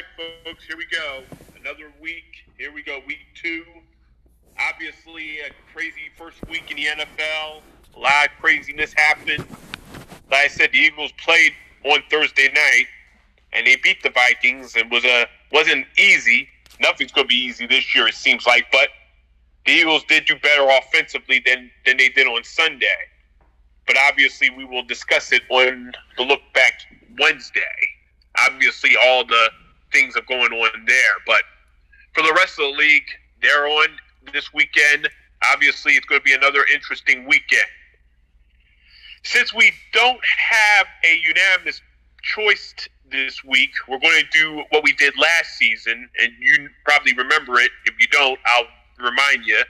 right, folks, here we go. Another week. Here we go, week two. Obviously, a crazy first week in the NFL. A lot of craziness happened. Like I said, the Eagles played on Thursday night, and they beat the Vikings. It was a wasn't easy. Nothing's going to be easy this year, it seems like. But the Eagles did do better offensively than than they did on Sunday. But obviously, we will discuss it on the look back Wednesday. Obviously, all the things are going on there. But for the rest of the league, they're on this weekend. Obviously, it's going to be another interesting weekend. Since we don't have a unanimous choice this week, we're going to do what we did last season, and you probably remember it. If you don't, I'll remind you.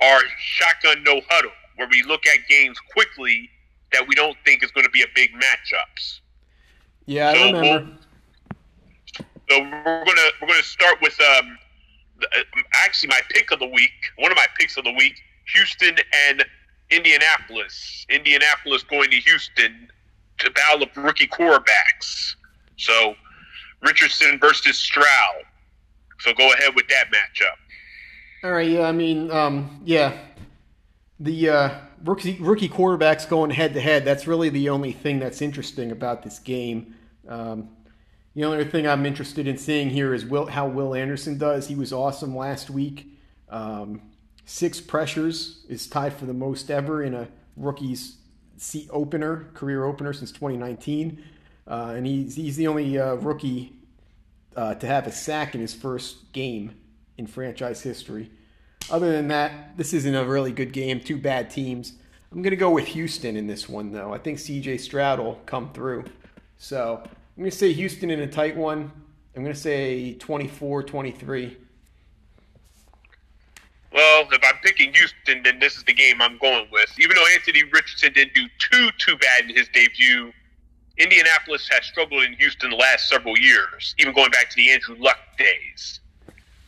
Our shotgun no huddle, where we look at games quickly that we don't think is going to be a big matchups. Yeah, I so remember. We'll, so we're gonna we're gonna start with um, actually my pick of the week. One of my picks of the week: Houston and Indianapolis. Indianapolis going to Houston to battle of rookie quarterbacks. So Richardson versus Stroud. So go ahead with that matchup. All right. Yeah. I mean, um, yeah. The uh, rookie rookie quarterbacks going head to head. That's really the only thing that's interesting about this game. Um, the only thing I'm interested in seeing here is Will, how Will Anderson does. He was awesome last week. Um, six pressures is tied for the most ever in a rookie's seat opener, career opener since 2019. Uh, and he's, he's the only uh, rookie uh, to have a sack in his first game in franchise history. Other than that, this isn't a really good game. Two bad teams. I'm going to go with Houston in this one, though. I think CJ Stroud will come through. So I'm going to say Houston in a tight one. I'm going to say 24 23. Well, if I'm picking Houston, then this is the game I'm going with. Even though Anthony Richardson didn't do too too bad in his debut, Indianapolis has struggled in Houston the last several years, even going back to the Andrew Luck days.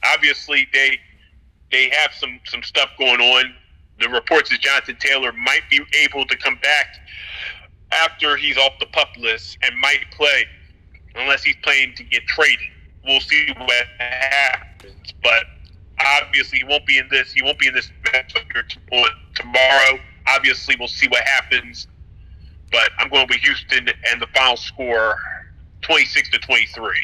Obviously, they they have some some stuff going on. The reports that Jonathan Taylor might be able to come back after he's off the pup list and might play, unless he's playing to get traded. We'll see what happens, but obviously he won't be in this. He won't be in this matchup tomorrow. Obviously, we'll see what happens. But I'm going with Houston and the final score, 26 to 23.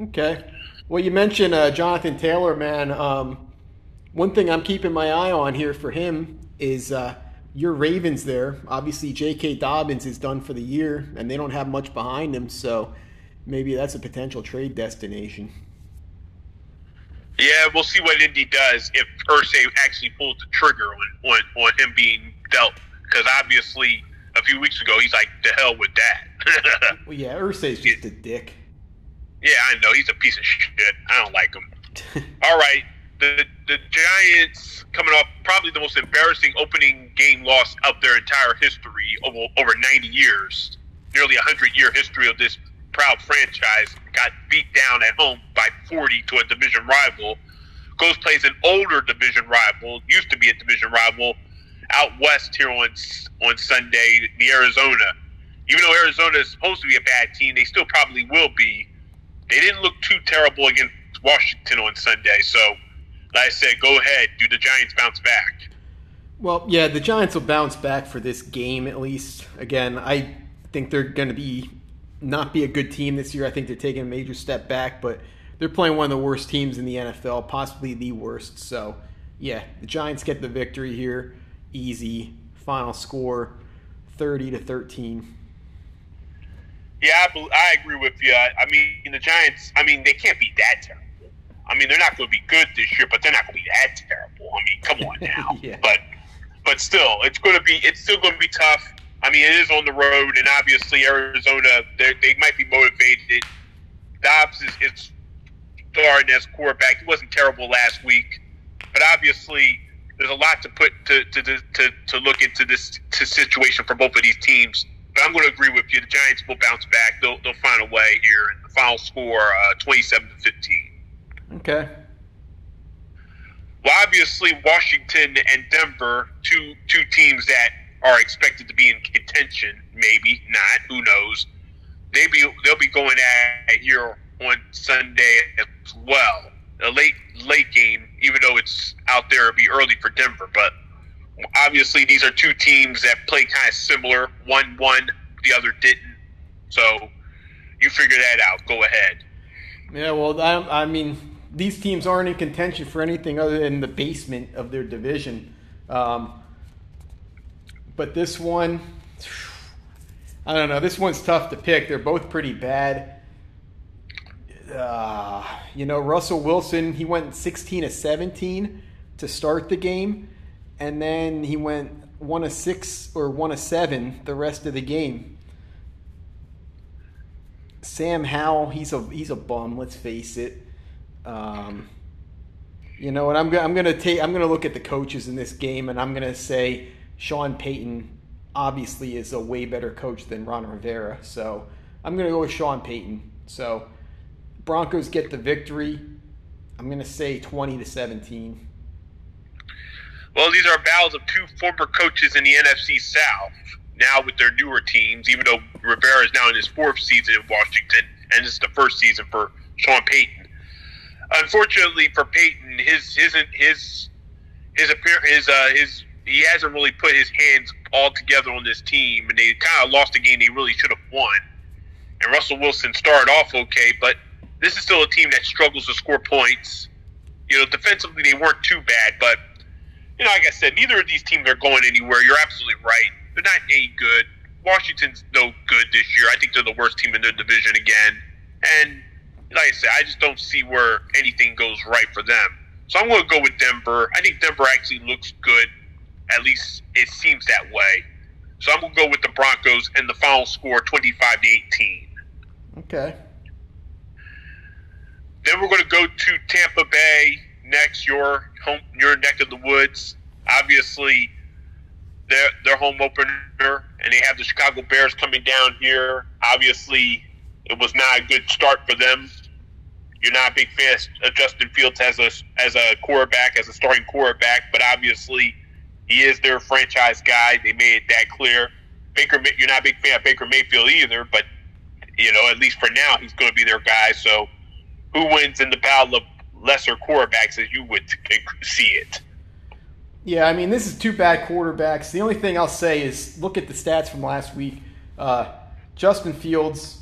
Okay. Well, you mentioned uh, Jonathan Taylor, man. Um, one thing I'm keeping my eye on here for him is uh, your Ravens there. Obviously, J.K. Dobbins is done for the year, and they don't have much behind him, so maybe that's a potential trade destination. Yeah, we'll see what Indy does if Irsay actually pulls the trigger on, on, on him being dealt. Because obviously, a few weeks ago, he's like, "The hell with that." well, yeah, Irsay's just a dick. Yeah, I know he's a piece of shit. I don't like him. All right, the the Giants coming off probably the most embarrassing opening game loss of their entire history over over 90 years, nearly a hundred year history of this proud franchise. Got beat down at home by 40 to a division rival. Goes plays an older division rival, used to be a division rival, out west here on on Sunday, the Arizona. Even though Arizona is supposed to be a bad team, they still probably will be they didn't look too terrible against Washington on Sunday. So, I said, go ahead. Do the Giants bounce back? Well, yeah, the Giants will bounce back for this game at least. Again, I think they're going to be not be a good team this year. I think they're taking a major step back, but they're playing one of the worst teams in the NFL, possibly the worst. So, yeah, the Giants get the victory here, easy. Final score, thirty to thirteen. Yeah, I, I agree with you. I mean, the Giants. I mean, they can't be that terrible. I mean, they're not going to be good this year, but they're not going to be that terrible. I mean, come on now. yeah. But but still, it's going to be it's still going to be tough. I mean, it is on the road, and obviously Arizona they might be motivated. Dobbs is, is starting as quarterback. He wasn't terrible last week, but obviously there's a lot to put to to to, to look into this to situation for both of these teams. But I'm going to agree with you. The Giants will bounce back. They'll, they'll find a way here. And the final score, uh, 27 to 15. Okay. Well, obviously, Washington and Denver, two two teams that are expected to be in contention. Maybe not. Who knows? They be they'll be going at here on Sunday as well. A late late game, even though it's out there, it'll be early for Denver. But obviously, these are two teams that play kind of similar. One won, the other didn't. So you figure that out. Go ahead. Yeah, well, I, I mean, these teams aren't in contention for anything other than the basement of their division. Um, but this one, I don't know. This one's tough to pick. They're both pretty bad. Uh, you know, Russell Wilson, he went 16 to 17 to start the game, and then he went one of six or one of seven the rest of the game. Sam Howell, he's a he's a bum. Let's face it. Um, you know, and I'm I'm gonna take I'm gonna look at the coaches in this game, and I'm gonna say Sean Payton obviously is a way better coach than Ron Rivera. So I'm gonna go with Sean Payton. So Broncos get the victory. I'm gonna say 20 to 17. Well, these are battles of two former coaches in the NFC South. Now with their newer teams, even though Rivera is now in his fourth season in Washington, and this is the first season for Sean Payton. Unfortunately for Payton, his his his his his uh, his he hasn't really put his hands all together on this team, and they kind of lost a game they really should have won. And Russell Wilson started off okay, but this is still a team that struggles to score points. You know, defensively they weren't too bad, but you know, like I said, neither of these teams are going anywhere. You're absolutely right. They're not any good. Washington's no good this year. I think they're the worst team in their division again. And like I said, I just don't see where anything goes right for them. So I'm going to go with Denver. I think Denver actually looks good. At least it seems that way. So I'm going to go with the Broncos and the final score 25 to 18. Okay. Then we're going to go to Tampa Bay next, your home, your neck of the woods. Obviously, their their home opener, and they have the Chicago Bears coming down here. Obviously, it was not a good start for them. You're not a big fan of Justin Fields as a as a quarterback, as a starting quarterback, but obviously he is their franchise guy. They made it that clear. Baker, you're not a big fan of Baker Mayfield either, but you know at least for now he's going to be their guy. So who wins in the battle of lesser quarterbacks as you would see it? Yeah, I mean, this is two bad quarterbacks. The only thing I'll say is look at the stats from last week. Uh, Justin Fields,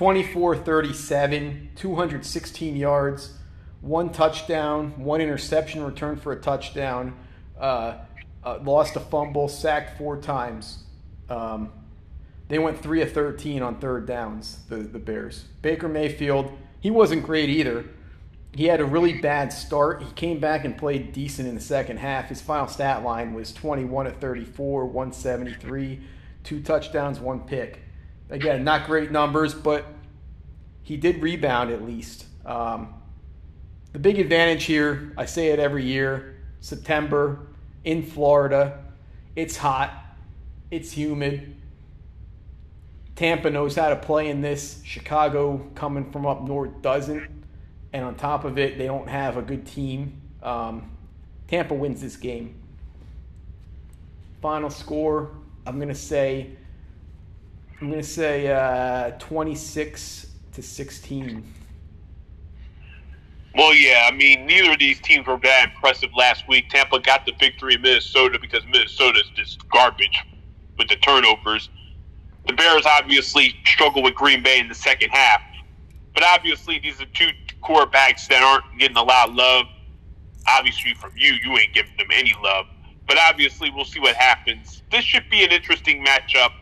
24 37, 216 yards, one touchdown, one interception return for a touchdown, uh, uh, lost a fumble, sacked four times. Um, they went 3 of 13 on third downs, the, the Bears. Baker Mayfield, he wasn't great either. He had a really bad start. He came back and played decent in the second half. His final stat line was 21 of 34, 173, two touchdowns, one pick. Again, not great numbers, but he did rebound at least. Um, the big advantage here, I say it every year September in Florida. It's hot, it's humid. Tampa knows how to play in this. Chicago, coming from up north, doesn't. And on top of it, they don't have a good team. Um, Tampa wins this game. Final score, I'm going to say, I'm going to say uh, 26 to 16. Well, yeah, I mean, neither of these teams were that impressive last week. Tampa got the victory in Minnesota because Minnesota's just garbage with the turnovers. The Bears obviously struggle with Green Bay in the second half. But obviously, these are two quarterbacks that aren't getting a lot of love. Obviously, from you, you ain't giving them any love. But obviously, we'll see what happens. This should be an interesting matchup.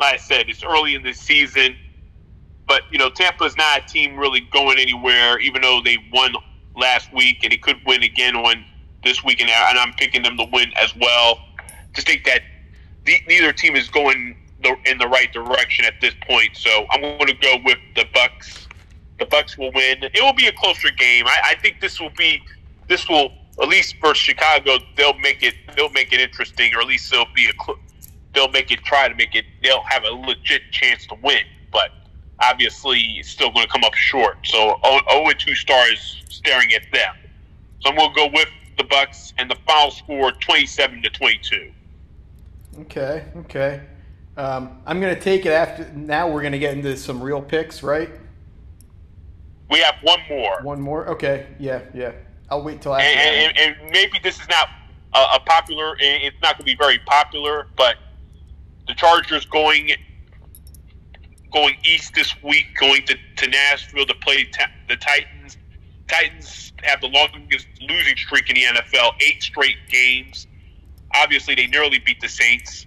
Like I said, it's early in the season. But, you know, Tampa's not a team really going anywhere, even though they won last week and they could win again on this week. And I'm picking them to win as well. Just think that neither team is going in the right direction at this point. So I'm going to go with the Bucks the Bucks will win. It will be a closer game. I, I think this will be this will at least for Chicago they'll make it they'll make it interesting, or at least they'll be a they'll make it try to make it they'll have a legit chance to win. But obviously, it's still going to come up short. So 0 2 stars staring at them. So I'm going to go with the Bucks and the final score 27 to 22. Okay, okay. Um, I'm going to take it after. Now we're going to get into some real picks, right? We have one more. One more? Okay. Yeah, yeah. I'll wait till after. And, and, and maybe this is not a, a popular. It's not going to be very popular, but the Chargers going going east this week, going to, to Nashville to play ta- the Titans. Titans have the longest losing streak in the NFL, eight straight games. Obviously, they nearly beat the Saints.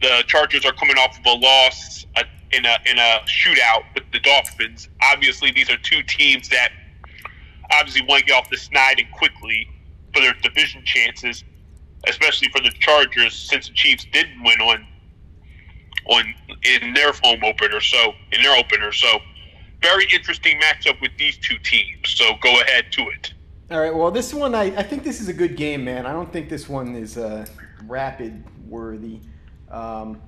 The Chargers are coming off of a loss uh, in a in a shootout with the Dolphins. Obviously, these are two teams that obviously want to get off the snide and quickly for their division chances, especially for the Chargers since the Chiefs didn't win on on in their home opener. So in their opener, so very interesting matchup with these two teams. So go ahead to it. All right. Well, this one, I, I think this is a good game, man. I don't think this one is uh, rapid worthy. Um,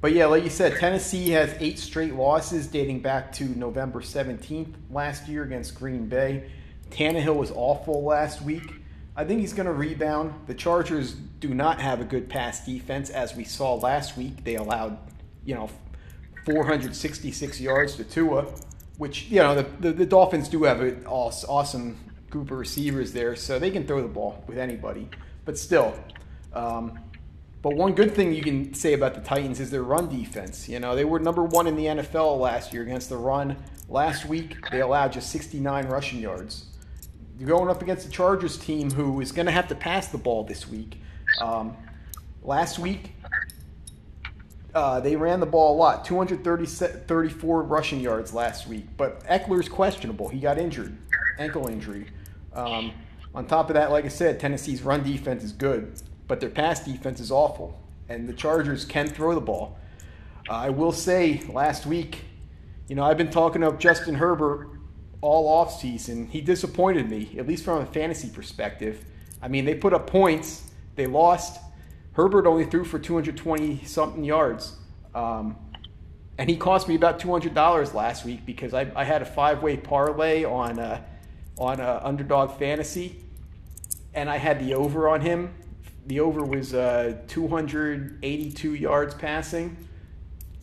but yeah, like you said, Tennessee has eight straight losses dating back to November 17th last year against Green Bay. Tannehill was awful last week. I think he's going to rebound. The Chargers do not have a good pass defense, as we saw last week. They allowed, you know, 466 yards to Tua, which you know the the, the Dolphins do have an awesome group of receivers there, so they can throw the ball with anybody. But still, um, but one good thing you can say about the Titans is their run defense. You know, they were number one in the NFL last year against the run. Last week, they allowed just 69 rushing yards. You're going up against the Chargers team who is going to have to pass the ball this week. Um, last week, uh, they ran the ball a lot 234 rushing yards last week. But Ekeler's questionable. He got injured, ankle injury. Um, on top of that, like I said, Tennessee's run defense is good, but their pass defense is awful. And the Chargers can throw the ball. Uh, I will say, last week, you know, I've been talking up Justin Herbert all off season. He disappointed me, at least from a fantasy perspective. I mean, they put up points, they lost. Herbert only threw for 220 something yards. Um, and he cost me about $200 last week because I, I had a five way parlay on, uh, on uh, Underdog Fantasy, and I had the over on him. The over was uh, 282 yards passing,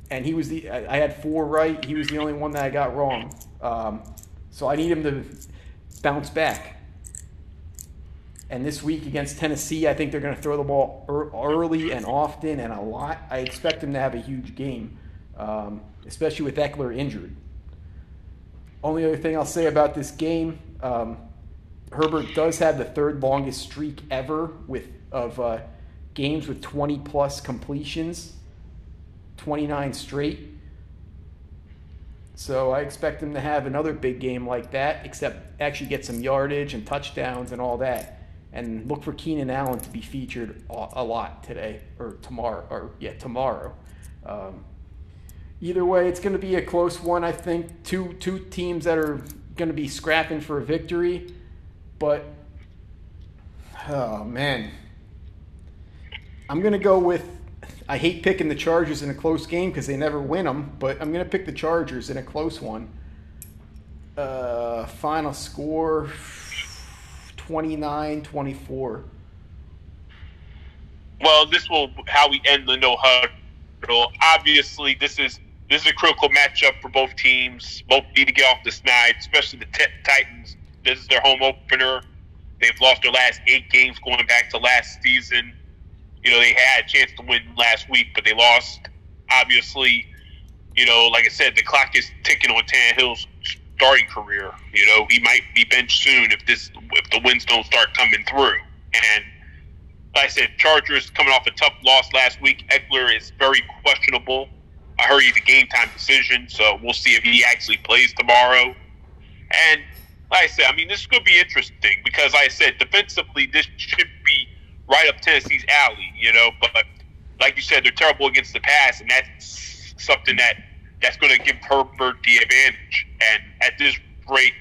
and he was the. I had four right. He was the only one that I got wrong. Um, so I need him to bounce back. And this week against Tennessee, I think they're going to throw the ball early and often and a lot. I expect them to have a huge game, um, especially with Ekeler injured. Only other thing I'll say about this game, um, Herbert does have the third longest streak ever with of uh, games with 20 plus completions, 29 straight. So I expect him to have another big game like that, except actually get some yardage and touchdowns and all that. And look for Keenan Allen to be featured a lot today or tomorrow, or yeah, tomorrow. Um, either way, it's going to be a close one. I think two two teams that are going to be scrapping for a victory, but oh man, I'm going to go with I hate picking the Chargers in a close game because they never win them, but I'm going to pick the Chargers in a close one. Uh, final score 29 24. Well, this will how we end the no huddle. Obviously, this is this is a critical matchup for both teams. Both need to get off the snide, especially the t- Titans. This is their home opener. They've lost their last eight games going back to last season. You know, they had a chance to win last week, but they lost. Obviously, you know, like I said, the clock is ticking on Tannehill's starting career. You know, he might be benched soon if this if the wins don't start coming through. And like I said, Chargers coming off a tough loss last week. Ekeler is very questionable. I heard he's a game time decision, so we'll see if he actually plays tomorrow. And like I said, I mean, this could be interesting because, like I said, defensively, this should be right up Tennessee's alley, you know. But like you said, they're terrible against the pass, and that's something that that's going to give Herbert the advantage. And at this rate,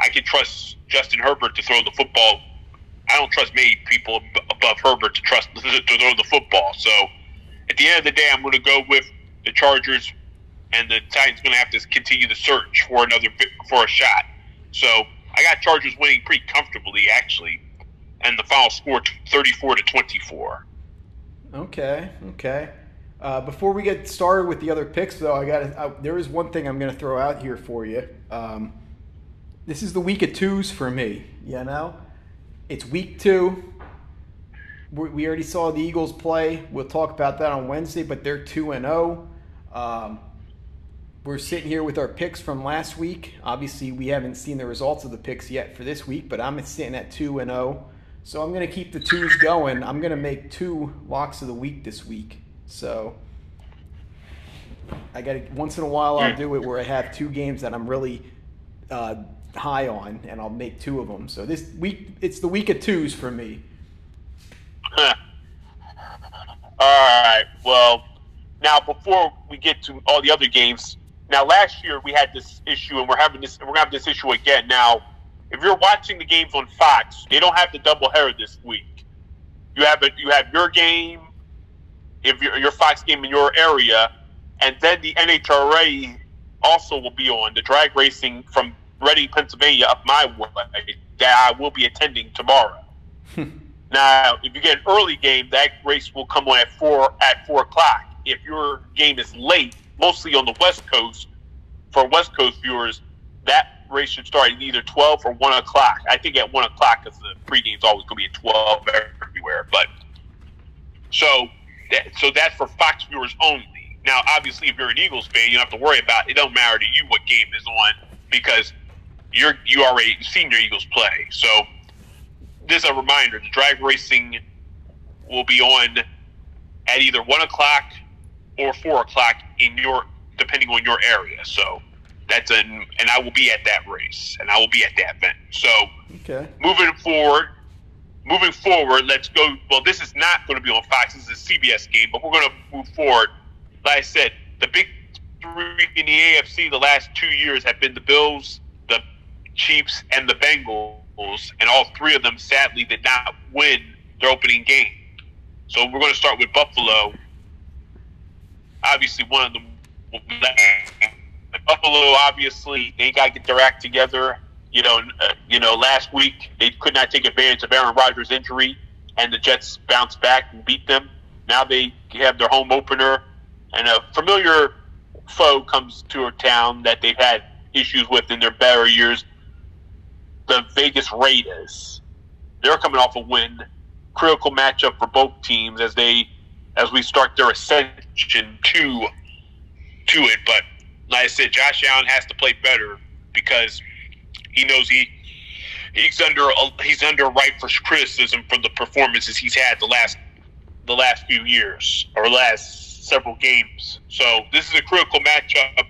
I can trust Justin Herbert to throw the football. I don't trust many people above Herbert to trust to throw the football. So at the end of the day, I'm going to go with the Chargers, and the Titans going to have to continue the search for another for a shot. So I got Chargers winning pretty comfortably, actually and the final score 34 to 24. Okay, okay. Uh, before we get started with the other picks, though, I got there is one thing I'm going to throw out here for you. Um, this is the week of twos for me. You know, it's week two. We already saw the Eagles play. We'll talk about that on Wednesday, but they're two and zero. Oh. Um, we're sitting here with our picks from last week. Obviously, we haven't seen the results of the picks yet for this week, but I'm sitting at two and zero. So I'm going to keep the twos going. I'm going to make two locks of the week this week. So I got to, once in a while I'll do it where I have two games that I'm really uh, high on, and I'll make two of them. So this week, it's the week of twos for me. All right. Well, now before we get to all the other games, now last year we had this issue, and we're having this. We're gonna have this issue again. Now, if you're watching the games on Fox, they don't have the double doubleheader this week. You have it. You have your game, if your your Fox game in your area, and then the NHRA also will be on the drag racing from Reading, Pennsylvania, up my way that I will be attending tomorrow. now, if you get an early game, that race will come on at four at four o'clock. If your game is late, mostly on the West Coast, for West Coast viewers, that race should start at either twelve or one o'clock. I think at one o'clock because the pregame is always going to be at twelve everywhere. But so, that, so that's for Fox viewers only. Now, obviously, if you're an Eagles fan, you don't have to worry about it. It don't matter to you what game is on because you're you already seen your Eagles play. So this is a reminder: the drag racing will be on at either one o'clock or four o'clock in your depending on your area. So that's an and I will be at that race and I will be at that event. So okay. moving forward, moving forward, let's go. Well, this is not going to be on Fox. This is a CBS game, but we're going to move forward. Like I said, the big three in the AFC the last two years have been the Bills, the Chiefs, and the Bengals, and all three of them sadly did not win their opening game. So we're going to start with Buffalo. Obviously, one of them will be Buffalo. Obviously, they got to get their act together. You know, uh, you know, last week they could not take advantage of Aaron Rodgers' injury, and the Jets bounced back and beat them. Now they have their home opener, and a familiar foe comes to a town that they've had issues with in their better years the Vegas Raiders. They're coming off a win. Critical matchup for both teams as they as we start their ascension to to it. But like I said, Josh Allen has to play better because he knows he he's under he's under right for criticism from the performances he's had the last the last few years or last several games. So this is a critical matchup.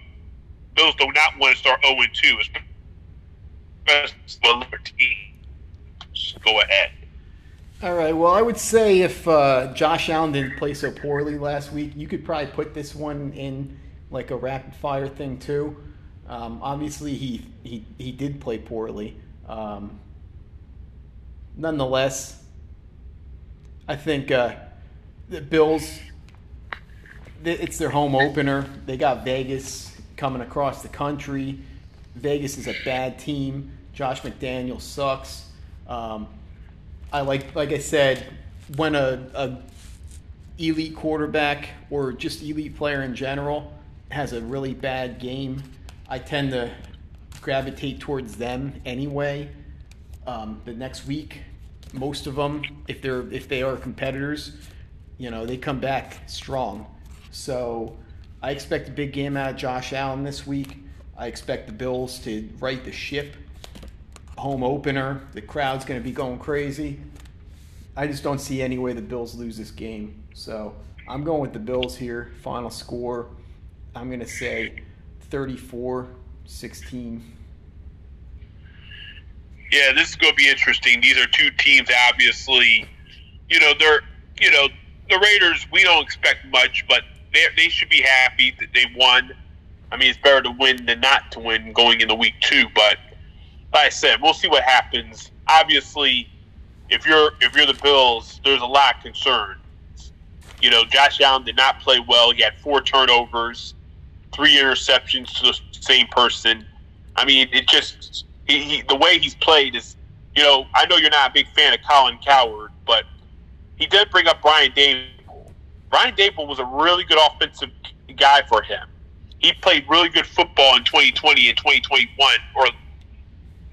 Bills do not want to start 0 2, Go ahead. All right. Well, I would say if uh, Josh Allen didn't play so poorly last week, you could probably put this one in like a rapid fire thing too. Um, obviously, he, he he did play poorly. Um, nonetheless, I think uh, the Bills. It's their home opener. They got Vegas coming across the country. Vegas is a bad team. Josh McDaniel sucks. Um, I like, like I said, when a, a elite quarterback or just elite player in general has a really bad game, I tend to gravitate towards them anyway. Um, the next week, most of them, if they're if they are competitors, you know they come back strong. So I expect a big game out of Josh Allen this week. I expect the Bills to right the ship home opener. The crowd's going to be going crazy. I just don't see any way the Bills lose this game. So I'm going with the Bills here. Final score, I'm going to say 34 16. Yeah, this is going to be interesting. These are two teams, obviously. You know, they're, you know, the Raiders, we don't expect much, but they, they should be happy that they won. I mean, it's better to win than not to win going into week two, but like I said, we'll see what happens. Obviously, if you're if you're the Bills, there's a lot of concern. You know, Josh Allen did not play well. He had four turnovers, three interceptions to the same person. I mean, it just he, he, the way he's played is. You know, I know you're not a big fan of Colin Cowherd, but he did bring up Brian Daboll. Brian Daboll was a really good offensive guy for him. He played really good football in 2020 and 2021, or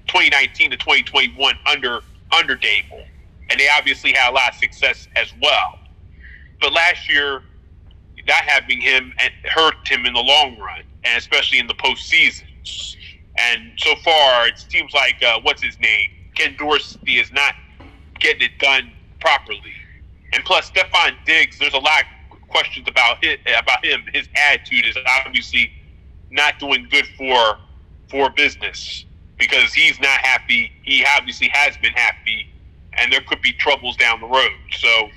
2019 to 2021 under under Daboll, and they obviously had a lot of success as well. But last year, not having him hurt him in the long run, and especially in the postseason. And so far, it seems like uh, what's his name, Ken Dorsey, is not getting it done properly. And plus, Stefon Diggs, there's a lot of questions about about him. His attitude is obviously not doing good for for business because he's not happy. He obviously has been happy, and there could be troubles down the road. So,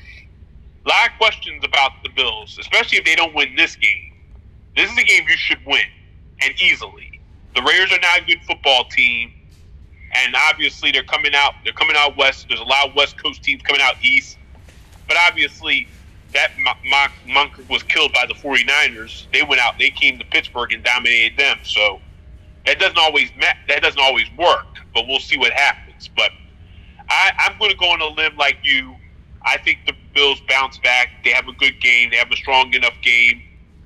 a lot of questions about the Bills, especially if they don't win this game. This is a game you should win, and easily. The Raiders are not a good football team, and obviously they're coming out. They're coming out west. There's a lot of West Coast teams coming out east, but obviously that monk was killed by the 49ers. They went out. They came to Pittsburgh and dominated them. So that doesn't always that doesn't always work, but we'll see what happens. But I, I'm going to go on a limb like you. I think the Bills bounce back. They have a good game. They have a strong enough game.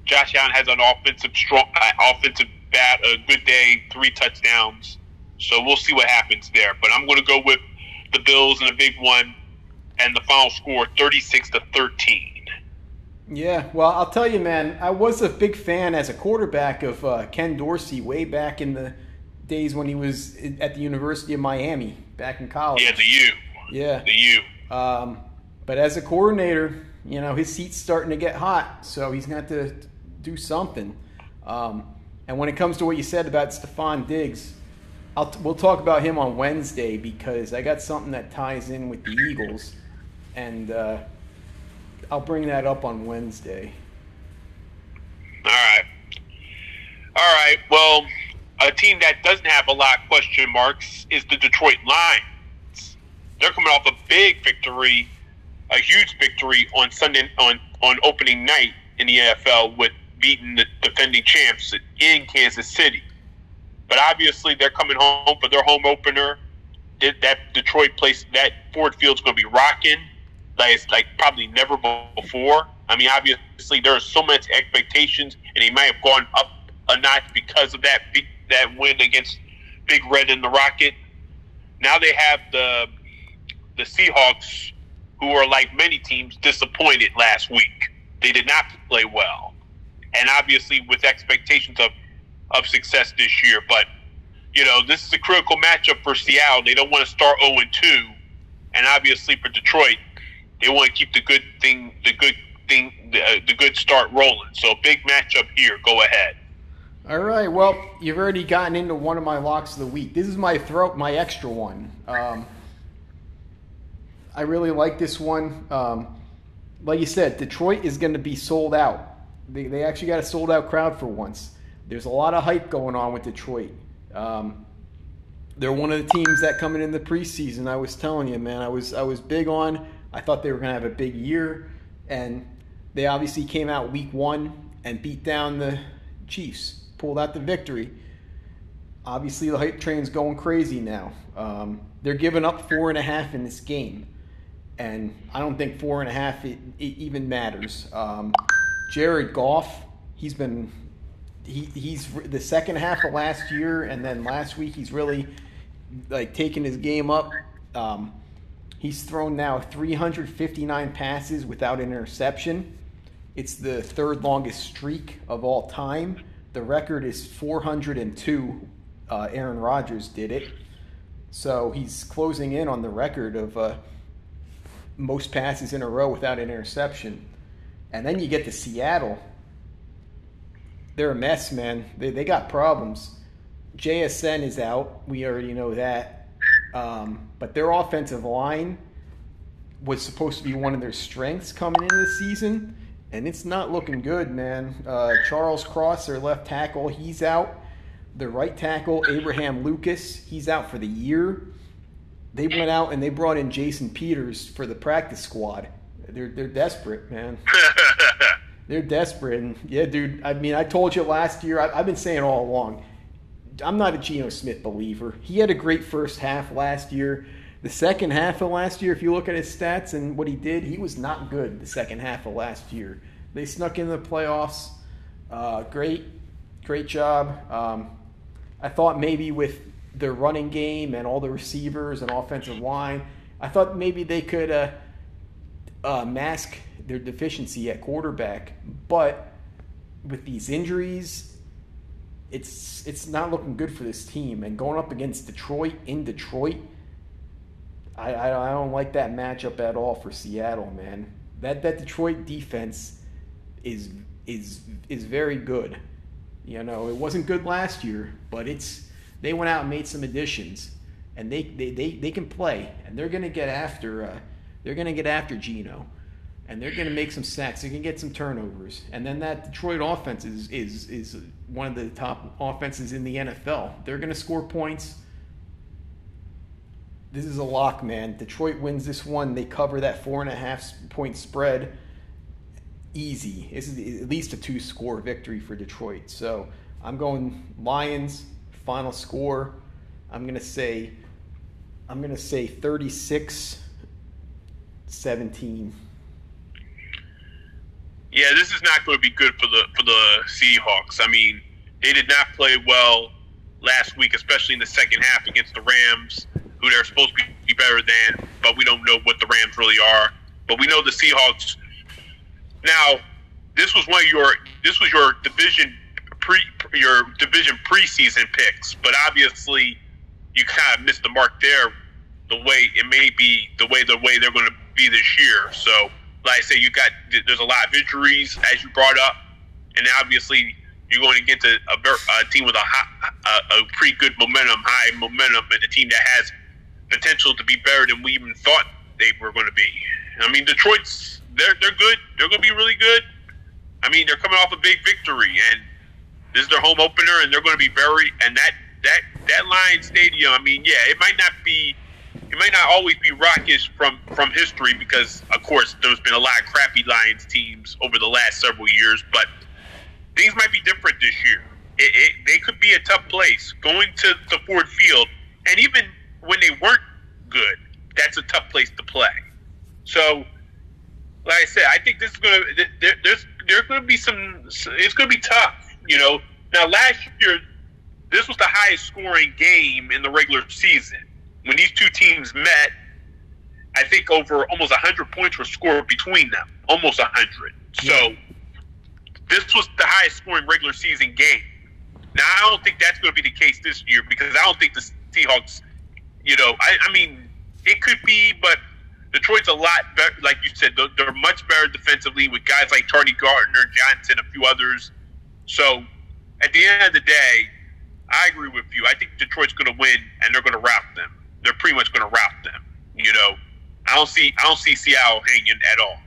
Josh Allen has an offensive strong uh, offensive bat, a good day, three touchdowns. So we'll see what happens there. But I'm going to go with the Bills in a big one, and the final score 36 to 13. Yeah, well, I'll tell you, man, I was a big fan as a quarterback of uh, Ken Dorsey way back in the days when he was at the University of Miami back in college. Yeah, the U. Yeah. The U. Um, but as a coordinator, you know, his seat's starting to get hot, so he's going to have to do something. Um, and when it comes to what you said about Stefon Diggs, I'll we'll talk about him on Wednesday because I got something that ties in with the Eagles. And, uh, I'll bring that up on Wednesday. All right. All right. Well, a team that doesn't have a lot of question marks is the Detroit Lions. They're coming off a big victory, a huge victory on Sunday on on opening night in the NFL with beating the defending champs in Kansas City. But obviously, they're coming home for their home opener. That Detroit place, that Ford Field's going to be rocking like it's like probably never before. I mean, obviously there are so much expectations, and he might have gone up a notch because of that big, that win against Big Red and the Rocket. Now they have the the Seahawks, who are like many teams disappointed last week. They did not play well, and obviously with expectations of of success this year. But you know, this is a critical matchup for Seattle. They don't want to start zero and two, and obviously for Detroit, they want to keep the good thing, the good thing, the, uh, the good start rolling. So big matchup here. Go ahead. All right. Well, you've already gotten into one of my locks of the week. This is my throat, my extra one. Um, I really like this one. Um, like you said, Detroit is going to be sold out. They, they actually got a sold out crowd for once. There's a lot of hype going on with Detroit. Um, they're one of the teams that coming in the preseason. I was telling you, man, I was I was big on I thought they were going to have a big year, and they obviously came out week one and beat down the Chiefs, pulled out the victory. Obviously, the hype train's going crazy now. Um, they're giving up four and a half in this game, and I don't think four and a half it, it even matters. Um, Jared Goff, he's been he, he's the second half of last year, and then last week he's really like taking his game up. Um, He's thrown now 359 passes without an interception. It's the third longest streak of all time. The record is 402. Uh, Aaron Rodgers did it. So he's closing in on the record of uh, most passes in a row without an interception. And then you get to Seattle. They're a mess, man. They, they got problems. JSN is out. We already know that. Um, but their offensive line was supposed to be one of their strengths coming into the season, and it's not looking good, man. Uh, Charles Cross, their left tackle, he's out. The right tackle, Abraham Lucas, he's out for the year. They went out and they brought in Jason Peters for the practice squad. They're they're desperate, man. they're desperate, and yeah, dude. I mean, I told you last year. I, I've been saying all along I'm not a Geno Smith believer. He had a great first half last year. The second half of last year, if you look at his stats and what he did, he was not good the second half of last year. They snuck in the playoffs. Uh, great, great job. Um, I thought maybe with their running game and all the receivers and offensive line. I thought maybe they could uh, uh, mask their deficiency at quarterback, but with these injuries, it's it's not looking good for this team. And going up against Detroit in Detroit, I, I, I don't like that matchup at all for Seattle, man. That that Detroit defense is is is very good. You know, it wasn't good last year, but it's they went out and made some additions, and they they, they, they can play, and they're gonna get after uh, they're gonna get after Geno, and they're gonna make some sacks. They can get some turnovers, and then that Detroit offense is is is one of the top offenses in the NFL. They're gonna score points. This is a lock, man. Detroit wins this one. They cover that four and a half point spread easy. This is at least a two score victory for Detroit. So I'm going Lions final score. I'm going to say I'm going to say 36 17. Yeah, this is not going to be good for the for the Seahawks. I mean, they did not play well last week, especially in the second half against the Rams, who they're supposed to be better than, but we don't know what the Rams really are. But we know the Seahawks now, this was one of your this was your division pre your division preseason picks, but obviously you kind of missed the mark there. The way it may be, the way the way they're going to be this year. So, like I say, you got there's a lot of injuries as you brought up, and obviously you're going to get to a, a team with a, high, a, a pretty good momentum, high momentum, and a team that has potential to be better than we even thought they were going to be. I mean, Detroit's they're they're good. They're going to be really good. I mean, they're coming off a big victory, and this is their home opener, and they're going to be very and that that that Lions Stadium. I mean, yeah, it might not be. It might not always be raucous from from history because, of course, there's been a lot of crappy Lions teams over the last several years. But things might be different this year. It, it, they could be a tough place going to the Ford Field, and even when they weren't good, that's a tough place to play. So like I said, I think this is going to there, there's there's going to be some. It's going to be tough, you know. Now, last year, this was the highest scoring game in the regular season when these two teams met. I think over almost hundred points were scored between them, almost hundred. So this was the highest scoring regular season game. Now, I don't think that's going to be the case this year because I don't think the Seahawks. You know, I, I mean, it could be, but Detroit's a lot better, like you said. They're, they're much better defensively with guys like Charlie Gardner, Johnson, a few others. So, at the end of the day, I agree with you. I think Detroit's going to win, and they're going to rout them. They're pretty much going to rout them. You know, I don't see I don't see Seattle hanging at all.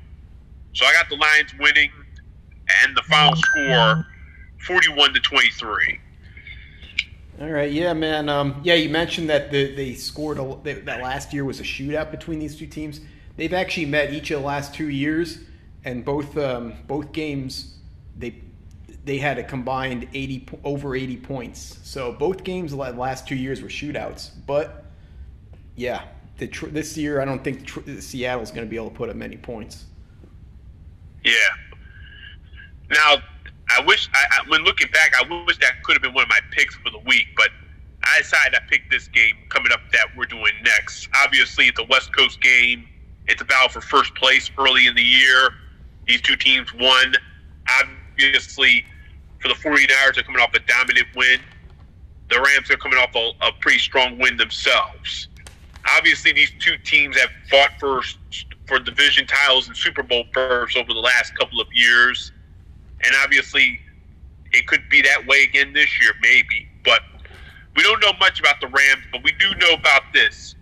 So I got the Lions winning, and the final score, forty-one to twenty-three. All right, yeah, man. Um, yeah, you mentioned that the, they scored a, that last year was a shootout between these two teams. They've actually met each of the last two years, and both um, both games they they had a combined eighty over eighty points. So both games the last two years were shootouts. But yeah, the, this year I don't think Seattle's going to be able to put up many points. Yeah. Now I wish, I, I, when looking back, I wish that could have been one of my picks for the week, but I decided I picked this game coming up that we're doing next. Obviously, it's a West Coast game. It's a battle for first place early in the year. These two teams won. Obviously, for the 49ers, they're coming off a dominant win. The Rams are coming off a, a pretty strong win themselves. Obviously, these two teams have fought for for division titles and Super Bowl berths over the last couple of years and obviously it could be that way again this year, maybe. But we don't know much about the Rams, but we do know about this.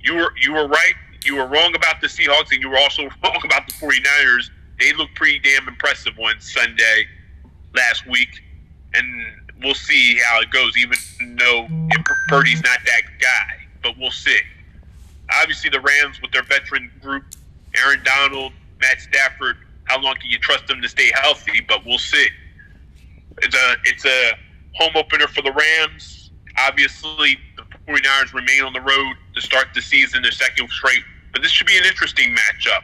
You were you were right. You were wrong about the Seahawks, and you were also wrong about the 49ers. They looked pretty damn impressive on Sunday last week, and we'll see how it goes. Even though Purdy's not that guy, but we'll see. Obviously, the Rams with their veteran group, Aaron Donald, Matt Stafford, how long can you trust them to stay healthy? But we'll see. It's a it's a home opener for the Rams. Obviously, the 49ers remain on the road to start the season, their second straight. But this should be an interesting matchup.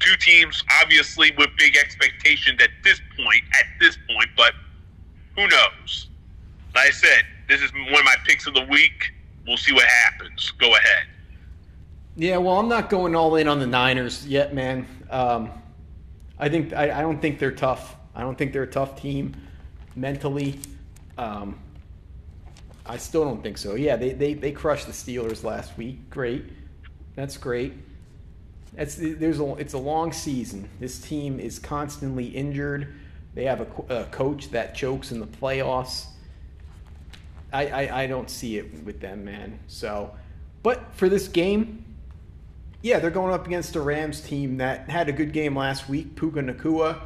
Two teams, obviously, with big expectations at this point. At this point, but who knows? Like I said, this is one of my picks of the week. We'll see what happens. Go ahead. Yeah, well, I'm not going all in on the Niners yet, man. Um, I think I, I, don't think they're tough. I don't think they're a tough team mentally. Um, I still don't think so. Yeah, they, they, they crushed the Steelers last week. Great, that's great. That's there's a it's a long season. This team is constantly injured. They have a, a coach that chokes in the playoffs. I, I, I don't see it with them, man. So, but for this game, yeah, they're going up against a Rams team that had a good game last week. Puka Nacua,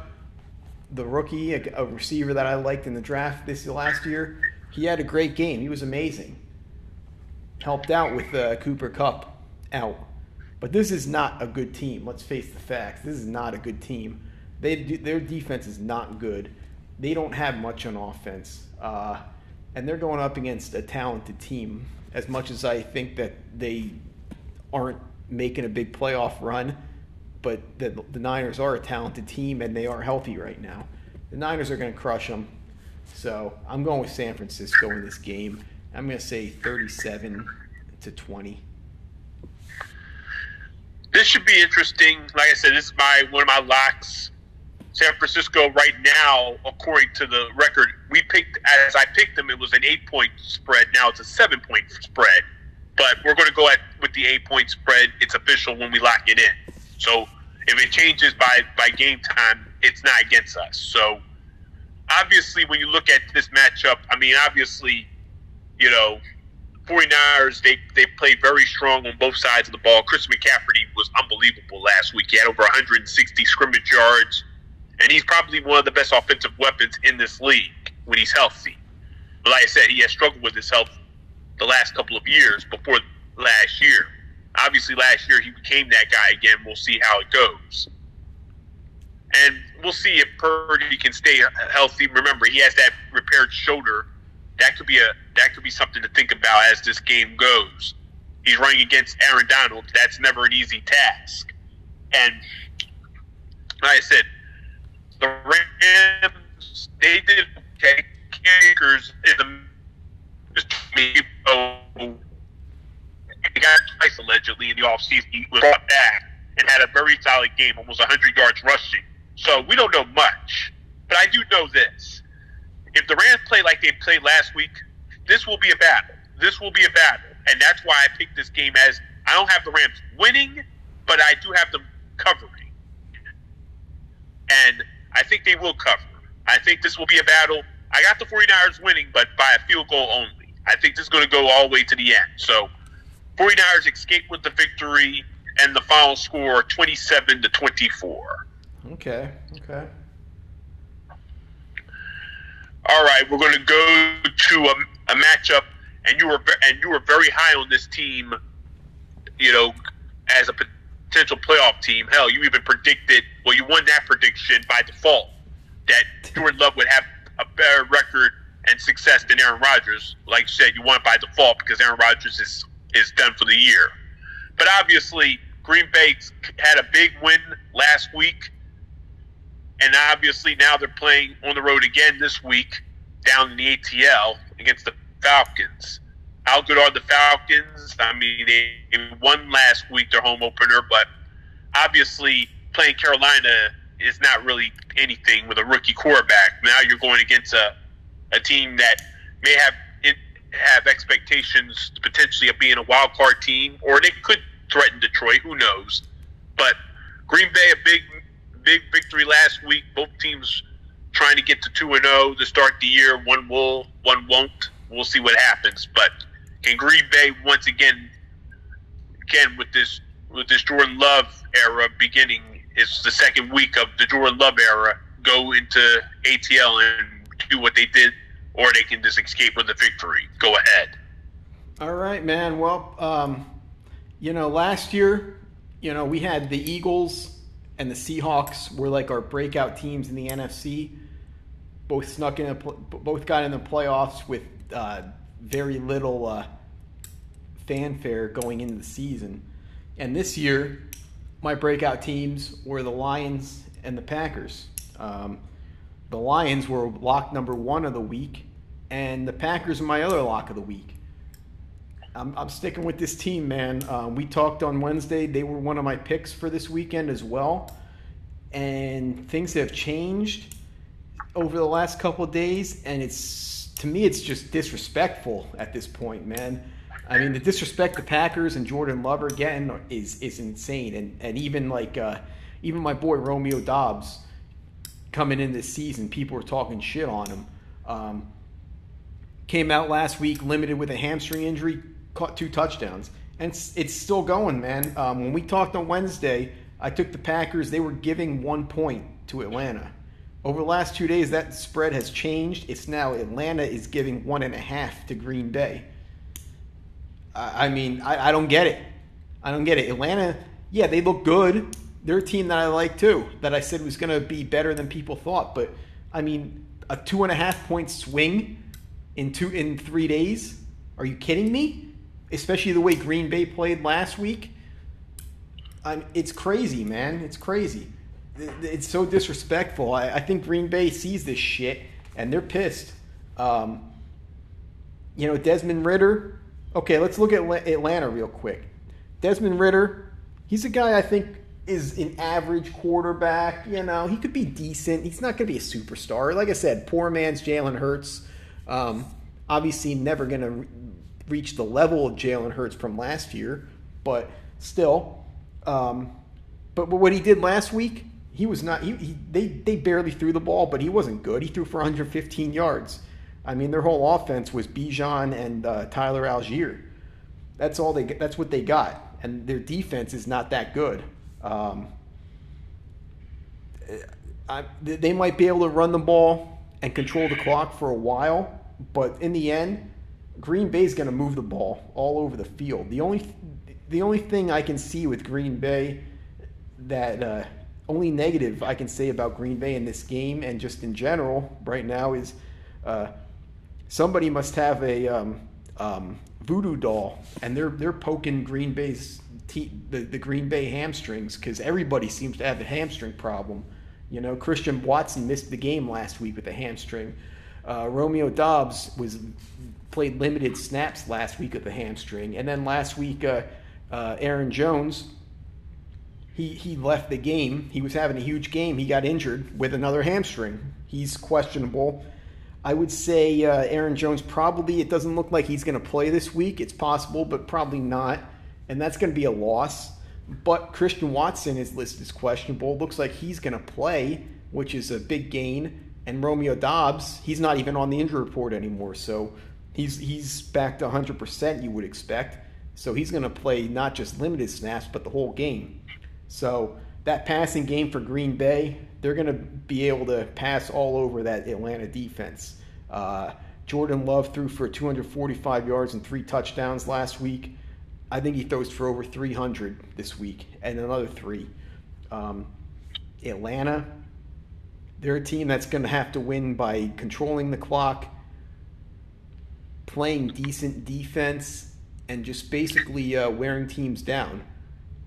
the rookie, a, a receiver that I liked in the draft this last year, he had a great game. He was amazing. Helped out with uh, Cooper Kupp out. But this is not a good team. Let's face the facts. This is not a good team. They their defense is not good. They don't have much on offense. Uh, and they're going up against a talented team. As much as I think that they aren't making a big playoff run, but the, the Niners are a talented team and they are healthy right now. The Niners are going to crush them. So I'm going with San Francisco in this game. I'm going to say 37 to 20. This should be interesting. Like I said, this is my one of my locks. San Francisco right now, according to the record, we picked as I picked them, it was an eight point spread. Now it's a seven point spread, but we're going to go at with the eight point spread. It's official when we lock it in. So if it changes by by game time, it's not against us. So obviously, when you look at this matchup, I mean, obviously, you know, 49ers, they, they played very strong on both sides of the ball. Chris McCaffrey was unbelievable last week. He had over 160 scrimmage yards and he's probably one of the best offensive weapons in this league when he's healthy. But like I said, he has struggled with his health the last couple of years before last year. Obviously, last year he became that guy again. We'll see how it goes. And we'll see if Purdy can stay healthy. Remember, he has that repaired shoulder. That could be a that could be something to think about as this game goes. He's running against Aaron Donald. That's never an easy task. And like I said, the Rams they did okay. Kickers in the me oh he got twice allegedly in the offseason. He was back and had a very solid game, almost 100 yards rushing. So we don't know much, but I do know this: if the Rams play like they played last week, this will be a battle. This will be a battle, and that's why I picked this game as I don't have the Rams winning, but I do have them covering. And I think they will cover. I think this will be a battle. I got the 49ers winning, but by a field goal only. I think this is going to go all the way to the end. So 49ers escape with the victory and the final score 27 to 24. Okay. Okay. All right, we're going to go to a, a matchup, and you were and you were very high on this team. You know, as a potential playoff team. Hell, you even predicted, well, you won that prediction by default that Jordan Love would have a better record and success than Aaron Rodgers. Like you said, you won by default because Aaron Rodgers is, is done for the year. But obviously, Green Bay had a big win last week. And obviously, now they're playing on the road again this week down in the ATL against the Falcons. How good are the Falcons? I mean, they won last week their home opener, but obviously playing Carolina is not really anything with a rookie quarterback. Now you're going against a, a team that may have have expectations potentially of being a wild card team, or they could threaten Detroit. Who knows? But Green Bay a big big victory last week. Both teams trying to get to two and zero oh to start the year. One will, one won't. We'll see what happens. But can Green Bay once again, again with this with this Jordan Love era beginning, it's the second week of the Jordan Love era, go into ATL and do what they did, or they can just escape with a victory. Go ahead. All right, man. Well, um, you know, last year, you know, we had the Eagles and the Seahawks were like our breakout teams in the NFC. Both snuck in, a, both got in the playoffs with uh, very little uh, fanfare going into the season. And this year, my breakout teams were the Lions and the Packers. Um, the Lions were lock number one of the week, and the Packers are my other lock of the week. I'm, I'm sticking with this team, man. Uh, we talked on Wednesday. They were one of my picks for this weekend as well. And things have changed over the last couple days, and it's to me, it's just disrespectful at this point, man. I mean, the disrespect the Packers and Jordan Love are getting is is insane, and and even like uh, even my boy Romeo Doubs coming in this season, people were talking shit on him. Um, came out last week limited with a hamstring injury, caught two touchdowns, and it's, still going, man. Um, when we talked on Wednesday, I took the Packers. They were giving one point to Atlanta. Over the last two days, that spread has changed. It's now Atlanta is giving one and a half to Green Bay. I, I mean, I, I don't get it. I don't get it. Atlanta, yeah, they look good. They're a team that I like too, that I said was going to be better than people thought. But I mean, a two and a half point swing in two in three days. Are you kidding me? Especially the way Green Bay played last week. I'm, it's crazy, man. It's crazy. It's so disrespectful. I, I think Green Bay sees this shit and they're pissed. Um, you know, Desmond Ridder. Okay, let's look at Atlanta real quick. Desmond Ridder, he's a guy I think is an average quarterback. You know, he could be decent. He's not going to be a superstar. Like I said, poor man's Jalen Hurts. Um, obviously, never going to re- reach the level of Jalen Hurts from last year, but still. Um, but, but what he did last week, he was not. He, he, they they barely threw the ball, but he wasn't good. He threw for 115 yards. I mean, their whole offense was Bijan and uh, Tyler Allgeier. That's all they. That's what they got, and their defense is not that good. Um, I, they might be able to run the ball and control the clock for a while, but in the end, Green Bay is going to move the ball all over the field. The only the only thing I can see with Green Bay that uh, only negative I can say about Green Bay in this game and just in general right now is uh, somebody must have a um, um, voodoo doll and they're they're poking Green Bay's te- the, the Green Bay hamstrings because everybody seems to have a hamstring problem. You know, Christian Watson missed the game last week with a hamstring. Uh, Romeo Doubs was played limited snaps last week with a hamstring, and then last week uh, uh, Aaron Jones he he left the game. He was having a huge game. He got injured with another hamstring. He's questionable. I would say uh, Aaron Jones probably. It doesn't look like he's going to play this week. It's possible, but probably not and that's going to be a loss. But Christian Watson is listed as questionable. Looks like he's going to play, which is a big gain. And Romeo Doubs, he's not even on the injury report anymore, so he's he's back to 100%. You would expect. So he's going to play not just limited snaps, but the whole game. So that passing game for Green Bay, they're going to be able to pass all over that Atlanta defense. Uh, Jordan Love threw for 245 yards and three touchdowns last week. I think he throws for over 300 this week and another three. Um, Atlanta, they're a team that's going to have to win by controlling the clock, playing decent defense, and just basically uh, wearing teams down.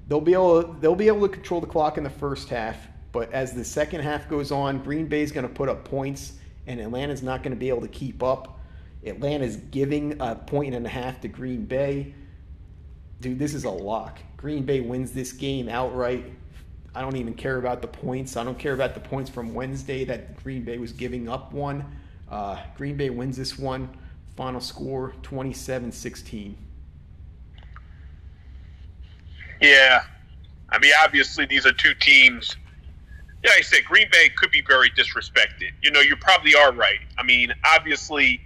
They'll be able to, they'll be able to control the clock in the first half, but as the second half goes on, Green Bay is going to put up points, and Atlanta's not going to be able to keep up. Atlanta's giving a point and a half to Green Bay dude, this is a lock. Green Bay wins this game outright. I don't even care about the points. I don't care about the points from Wednesday that Green Bay was giving up one. Uh, Green Bay wins this one. Final score 27 16. Yeah. I mean, obviously, these are two teams. Yeah, like I said Green Bay could be very disrespected. You know, you probably are right. I mean, obviously,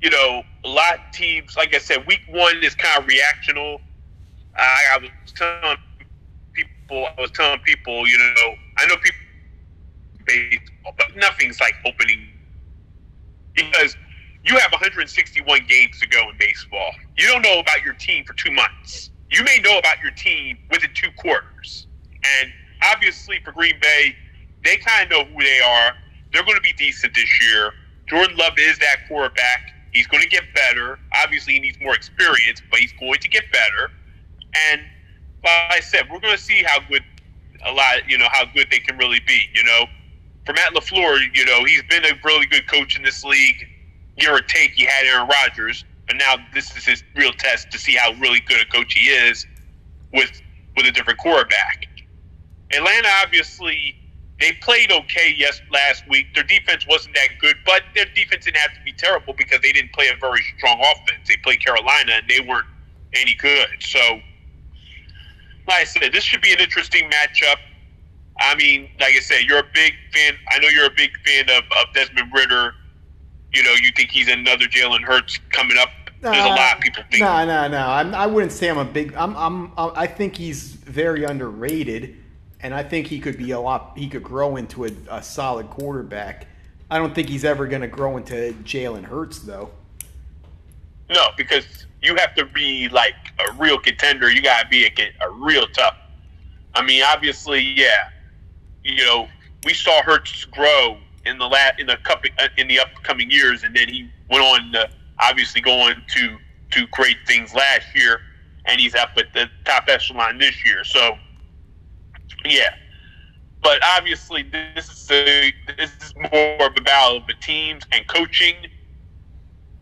you know, a lot of teams, like I said, week one is kind of reactional I, I was telling people, I was telling people, you know, I know people baseball, but nothing's like opening because you have 161 games to go in baseball. You don't know about your team for two months. You may know about your team within two quarters. And obviously, for Green Bay, they kind of know who they are. They're going to be decent this year. Jordan Love is that quarterback. He's going to get better. Obviously, he needs more experience, but he's going to get better. And like I said, we're going to see how good a lot, you know, how good they can really be. You know, for Matt LaFleur, you know, he's been a really good coach in this league. give or take, he had Aaron Rodgers, and now this is his real test to see how really good a coach he is with with a different quarterback. Atlanta obviously they played okay yes last week. Their defense wasn't that good, but their defense didn't have to be terrible because they didn't play a very strong offense. They played Carolina and they weren't any good. So, like I said, this should be an interesting matchup. I mean, like I said, you're a big fan. I know you're a big fan of, of Desmond Ridder. You know, you think he's another Jalen Hurts coming up. There's a lot of people think. No, no, no. I'm, I wouldn't say I'm a big. I'm, I'm. I think he's very underrated, and I think he could be a lot. He could grow into a, a solid quarterback. I don't think he's ever going to grow into Jalen Hurts, though. No, because you have to be like a real contender. You got to be a, a real tough. I mean, obviously, yeah. You know, we saw Hurts grow in the la- in the cup uh, in the upcoming years, and then he went on to obviously going to to great things last year, and he's up at the top echelon this year. So, yeah. But obviously, this is a, this is more of a battle of the teams and coaching.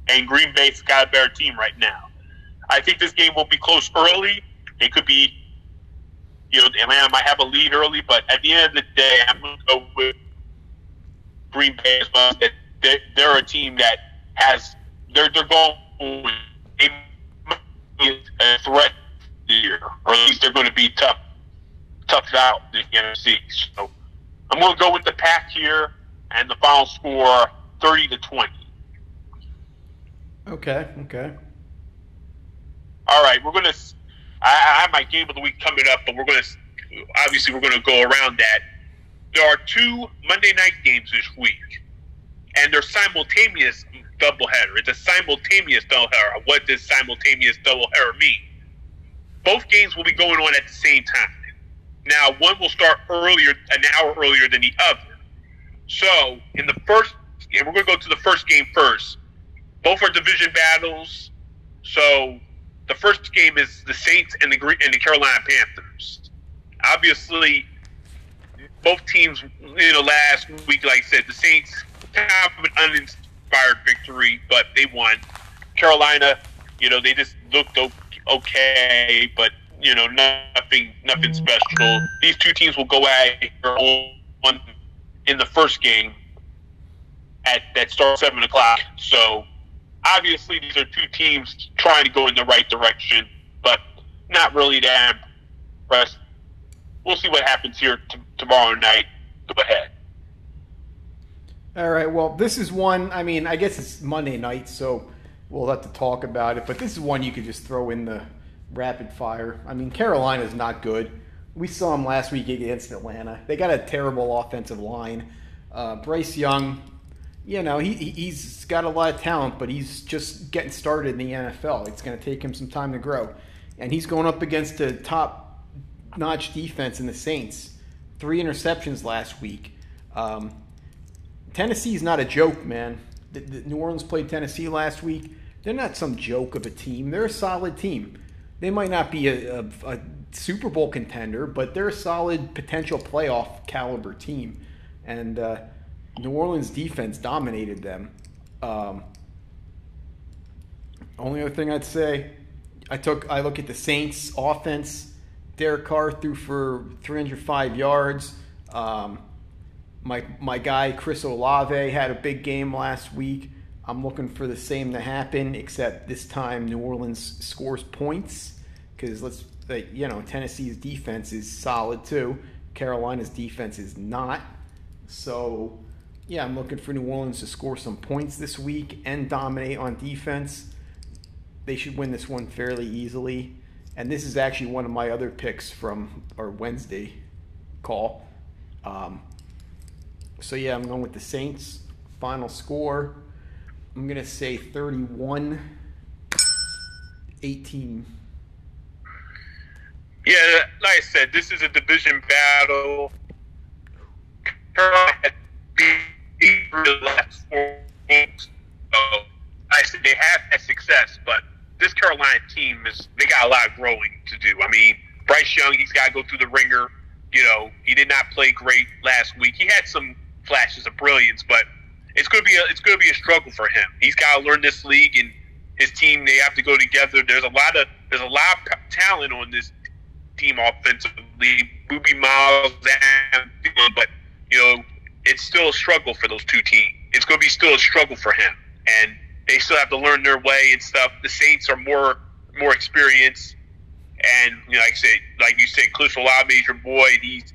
And Green Bay's got a better team right now. I think this game will be close early. It could be, you know, Atlanta might have a lead early, but at the end of the day, I'm going to go with Green Bay as well. That they're, they're a team that has they're they're going they be a threat year, or at least they're going to be tough tough out in the NFC. So I'm going to go with the pack here, and the final score thirty to twenty. Okay. Okay. All right, we're gonna. I, I have my game of the week coming up, but we're gonna. Obviously, we're gonna go around that. There are two Monday night games this week, and they're simultaneous doubleheader. It's a simultaneous doubleheader. What does simultaneous doubleheader mean? Both games will be going on at the same time. Now, one will start earlier, an hour earlier than the other. So, in the first, and we're going to go to the first game first. Both are division battles. So, the first game is the Saints and the and the Carolina Panthers. Obviously, both teams, you know, last week, like I said, the Saints have an uninspired victory, but they won. Carolina, you know, they just looked okay, but you know, nothing, nothing special. These two teams will go at one in the first game at that starts seven o'clock. So obviously, these are two teams trying to go in the right direction, but not really that impressed. We'll see what happens here t- tomorrow night. Go ahead. All right. Well, this is one. I mean, I guess it's Monday night, so we'll have to talk about it. But this is one you could just throw in the rapid fire. I mean, Carolina's not good. We saw them last week against Atlanta. They got a terrible offensive line. Uh, Bryce Young, you know, he, he's got a lot of talent, but he's just getting started in the NFL. It's going to take him some time to grow. And he's going up against a top notch defense in the Saints. Three interceptions last week. Um, Tennessee's not a joke, man. The, the New Orleans played Tennessee last week. They're not some joke of a team. They're a solid team. They might not be a, a, a Super Bowl contender, but they're a solid potential playoff caliber team. And uh, New Orleans defense dominated them. Um, only other thing I'd say, I took I look at the Saints offense. Derek Carr threw for 305 yards. Um, my my guy Chris Olave had a big game last week. I'm looking for the same to happen, except this time New Orleans scores points because let's you know Tennessee's defense is solid too. Carolina's defense is not. So yeah, I'm looking for New Orleans to score some points this week and dominate on defense. They should win this one fairly easily. And this is actually one of my other picks from our Wednesday call. Um, so yeah, I'm going with the Saints. Final score, I'm going to say 31 18. Yeah, like I said, this is a division battle. Carolina had beat the last four games. So I said they have had success, but this Carolina team is they got a lot of growing to do. I mean, Bryce Young, he's got to go through the ringer. You know, he did not play great last week. He had some flashes of brilliance, but it's to be a, it's to be a struggle for him. He's got to learn this league and his team. They have to go together. There's a lot of there's a lot of talent on this team offensively. Boobie Miles, but you know it's still a struggle for those two teams. It's going to be still a struggle for him, and they still have to learn their way and stuff. The Saints are more more experienced, and you know, like I said, like you said, Cliff Olave is your boy. He's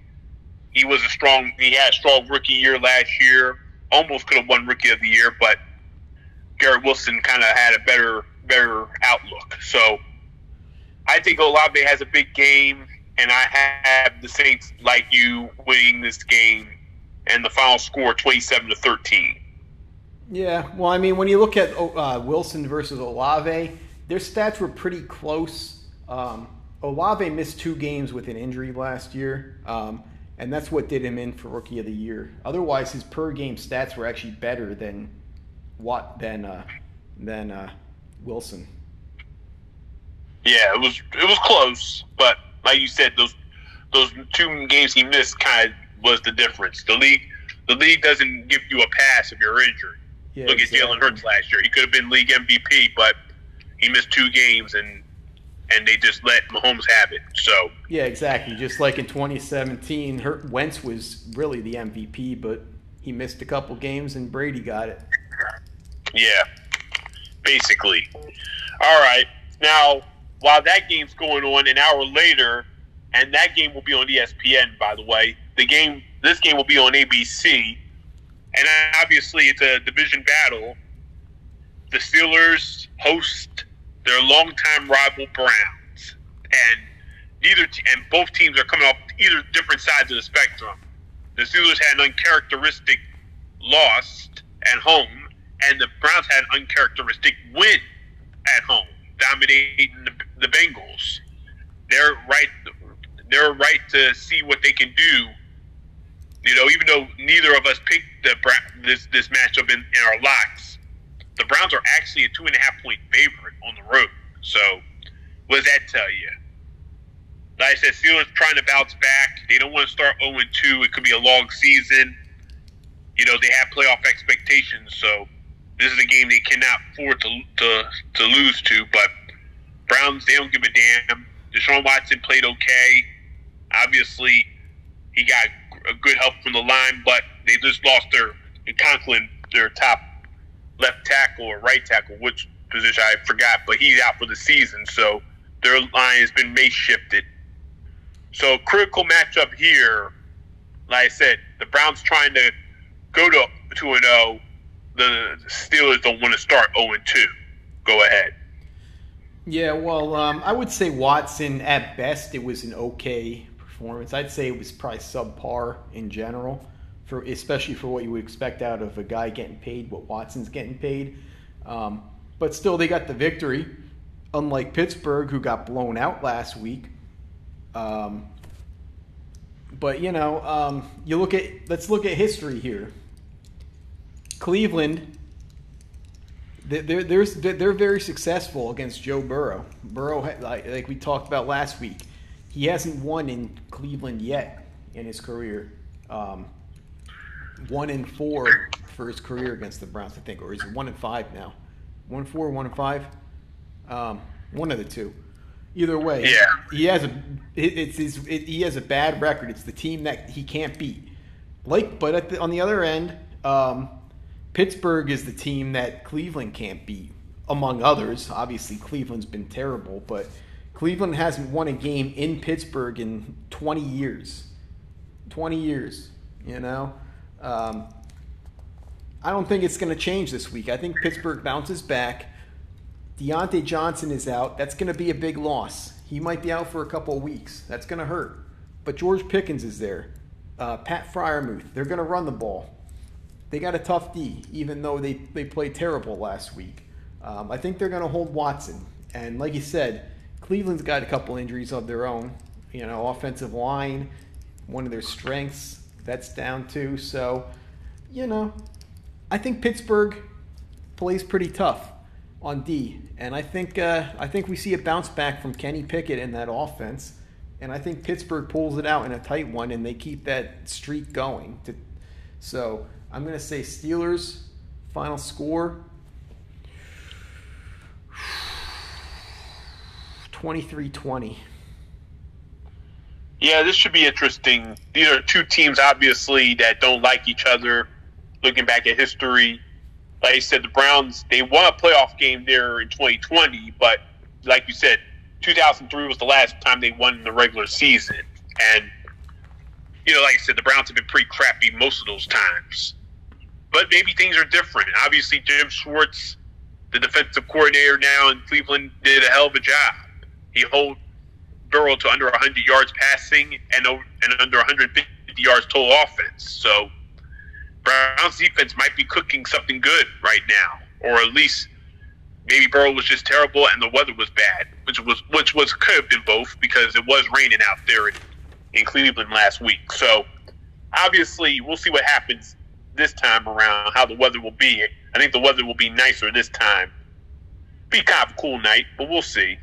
he was a strong. He had a strong rookie year last year. Almost could have won rookie of the year, but Garrett Wilson kind of had a better better outlook. So I think Olave has a big game, and I have the Saints like you winning this game, and the final score twenty seven to thirteen. Yeah, well, I mean, when you look at uh, Wilson versus Olave, their stats were pretty close. Um, Olave missed two games with an injury last year. Um, and that's what did him in for rookie of the year. Otherwise, his per game stats were actually better than what than uh, than uh, Wilson. Yeah, it was it was close, but like you said, those those two games he missed kind of was the difference. The league the league doesn't give you a pass if you're injured. Yeah, Look exactly. at Jalen Hurts last year; he could have been league MVP, but he missed two games and and they just let Mahomes have it. So yeah, exactly. Just like in 2017, Wentz was really the MVP, but he missed a couple games and Brady got it. Yeah, basically. All right. Now, while that game's going on, an hour later, and that game will be on ESPN, by the way. The game, this game will be on ABC, and obviously it's a division battle. The Steelers host their longtime rival Browns, and neither and both teams are coming off either different sides of the spectrum. The Steelers had an uncharacteristic loss at home, and the Browns had an uncharacteristic win at home, dominating the, the Bengals. They're right. They're right to see what they can do. You know, even though neither of us picked the this this matchup in, in our locks, the Browns are actually a two and a half point favorite on the road. So, what does that tell you? Like I said, Steelers trying to bounce back. They don't want to start 0 2. It could be a long season. You know, they have playoff expectations, so this is a game they cannot afford to, to, to lose to. But Browns, they don't give a damn. Deshaun Watson played okay. Obviously, he got a good help from the line, but they just lost their Conklin, their top left tackle or right tackle, which position I forgot, but he's out for the season. So their line has been shifted. So critical matchup here. Like I said, the Browns trying to go to two and zero. The Steelers don't want to start zero and two. Go ahead. Yeah, well, um, I would say Watson at best it was an okay performance. I'd say it was probably subpar in general, for especially for what you would expect out of a guy getting paid what Watson's getting paid. Um, but still, they got the victory, unlike Pittsburgh, who got blown out last week. Um, but you know, um, you look at let's look at history here. Cleveland, they're they're they're very successful against Joe Burrow. Burrow, like, like we talked about last week, he hasn't won in Cleveland yet in his career. Um, one in four for his career against the Browns, I think, or is it one in five now? one four, one five, um, one of the two. Either way, yeah, he has a it, it's his, it, he has a bad record. It's the team that he can't beat. Like, but the, on the other end, um, Pittsburgh is the team that Cleveland can't beat, among others. Obviously, Cleveland's been terrible, but Cleveland hasn't won a game in Pittsburgh in 20 years. 20 years, you know. Um, I don't think it's going to change this week. I think Pittsburgh bounces back. Diontae Johnson is out. That's going to be a big loss. He might be out for a couple of weeks. That's going to hurt. But George Pickens is there. Uh, Pat Freiermuth. They're going to run the ball. They got a tough D, even though they, they played terrible last week. Um, I think they're going to hold Watson. And like you said, Cleveland's got a couple injuries of their own. You know, offensive line, one of their strengths, that's down too. So, you know, I think Pittsburgh plays pretty tough on D, and I think uh, I think we see a bounce back from Kenny Pickett in that offense, and I think Pittsburgh pulls it out in a tight one, and they keep that streak going. To, so I'm going to say Steelers Final score 23 20. Yeah, this should be interesting. These are two teams, obviously, that don't like each other. Looking back at history, like I said, the Browns they won a playoff game there in 2020, but like you said, 2003 was the last time they won in the regular season, and you know, like I said, the Browns have been pretty crappy most of those times. But maybe things are different. Obviously, Jim Schwartz, the defensive coordinator now in Cleveland, did a hell of a job. He held Burrow to under 100 yards passing and over, and under 150 yards total offense. So Browns defense might be cooking something good right now, or at least maybe Burrow was just terrible and the weather was bad, which was which was could have been both because it was raining out there in, in Cleveland last week. So obviously, we'll see what happens this time around. How the weather will be. I think the weather will be nicer this time. Be kind of a cool night, but we'll see.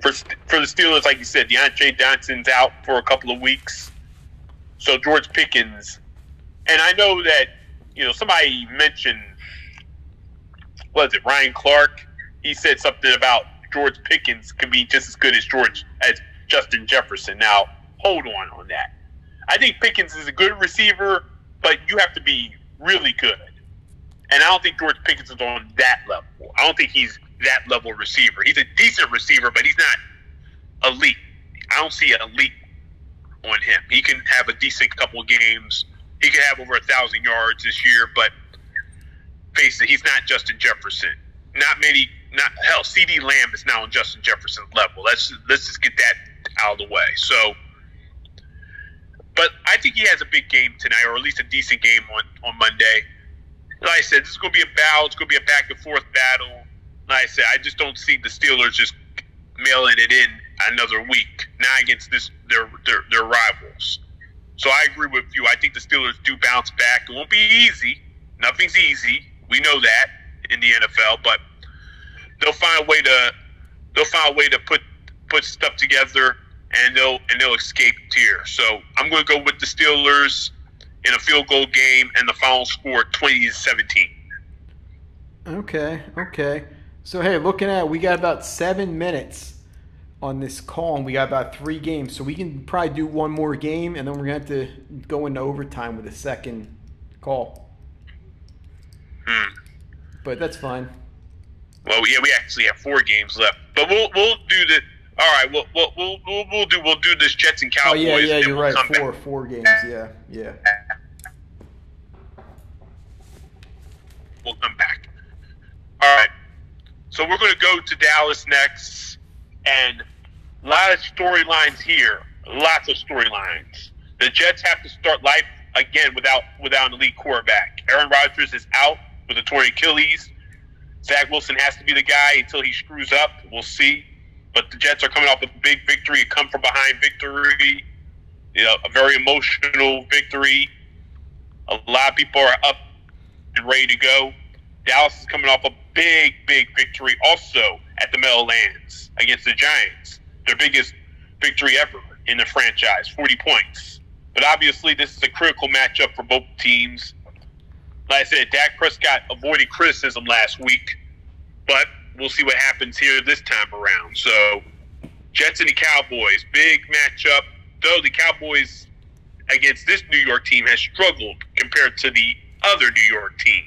For for the Steelers, like you said, DeAndre Johnson's out for a couple of weeks, so George Pickens. And I know that you know somebody mentioned was it Ryan Clark? He said something about George Pickens can be just as good as George as Justin Jefferson. Now, hold on on that. I think Pickens is a good receiver, but you have to be really good. And I don't think George Pickens is on that level. I don't think he's that level receiver. He's a decent receiver, but he's not elite. I don't see an elite on him. He can have a decent couple of games. He could have over a thousand yards this year, but face it, he's not Justin Jefferson. Not many. Not hell. CeeDee Lamb is now on Justin Jefferson's level. Let's let's just get that out of the way. So, but I think he has a big game tonight, or at least a decent game on on Monday. Like I said, this is going to be a battle. It's going to be a back and forth battle. Like I said, I just don't see the Steelers just mailing it in another week now against this their their, their rivals. So I agree with you. I think the Steelers do bounce back. It won't be easy. Nothing's easy. We know that in the NFL, but they'll find a way to they'll find a way to put put stuff together and they'll and they'll escape here. So I'm going to go with the Steelers in a field goal game and the final score 20 to 17. Okay, okay. So hey, looking at we got about seven minutes on this call, and we got about three games. So we can probably do one more game, and then we're gonna have to go into overtime with a second call. Hmm. But that's fine. Well, yeah, we actually have four games left, but we'll we'll do the. All right, we'll we'll we'll, we'll, we'll do we'll do this Jets and Cowboys. Oh yeah, yeah, you're we'll right. come back. Four, four games. Yeah, yeah. we'll come back. All right. So we're going to go to Dallas next, and a lot of storylines here. Lots of storylines. The Jets have to start life again without without an elite quarterback. Aaron Rodgers is out with a torn Achilles. Zach Wilson has to be the guy until he screws up. We'll see. But the Jets are coming off a big victory, a come from behind victory, you know, a very emotional victory. A lot of people are up and ready to go. Dallas is coming off a big, big victory also at the Meadowlands against the Giants. Their biggest victory ever in the franchise, 40 points. But obviously, this is a critical matchup for both teams. Like I said, Dak Prescott avoided criticism last week, but we'll see what happens here this time around. So, Jets and the Cowboys, big matchup. Though the Cowboys against this New York team has struggled compared to the other New York team.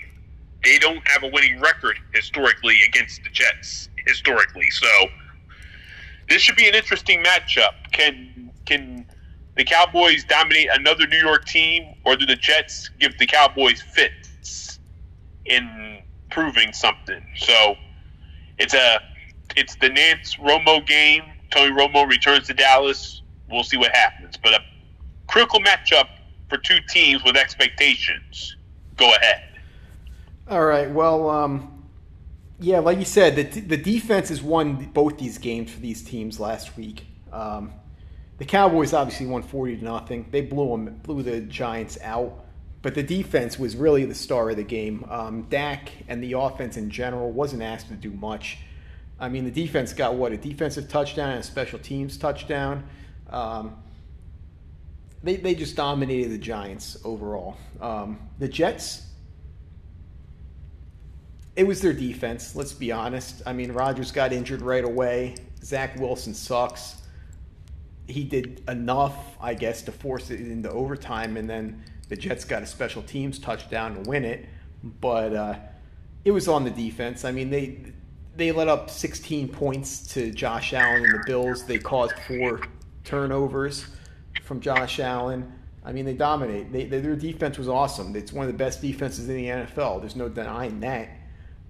They don't have a winning record historically against the Jets historically. So this should be an interesting matchup. Can can the Cowboys dominate another New York team, or do the Jets give the Cowboys fits in proving something? So it's a it's the Nance Romo game. Tony Romo returns to Dallas. We'll see what happens, but a critical matchup for two teams with expectations. Go ahead. All right. Well, um, yeah, like you said, the the defense has won both these games for these teams last week. Um, the Cowboys obviously won forty to nothing. They blew them, blew the Giants out. But the defense was really the star of the game. Um, Dak and the offense in general wasn't asked to do much. I mean, the defense got what a defensive touchdown and a special teams touchdown. Um, they they just dominated the Giants overall. Um, the Jets it was their defense. Let's be honest. I mean, Rodgers got injured right away. Zach Wilson sucks. He did enough, I guess, to force it into overtime, and then the Jets got a special teams touchdown to win it. But uh, it was on the defense. I mean, they they let up 16 points to Josh Allen and the Bills. They caused four turnovers from Josh Allen. I mean, they dominate. They, they, their defense was awesome. It's one of the best defenses in the NFL. There's no denying that.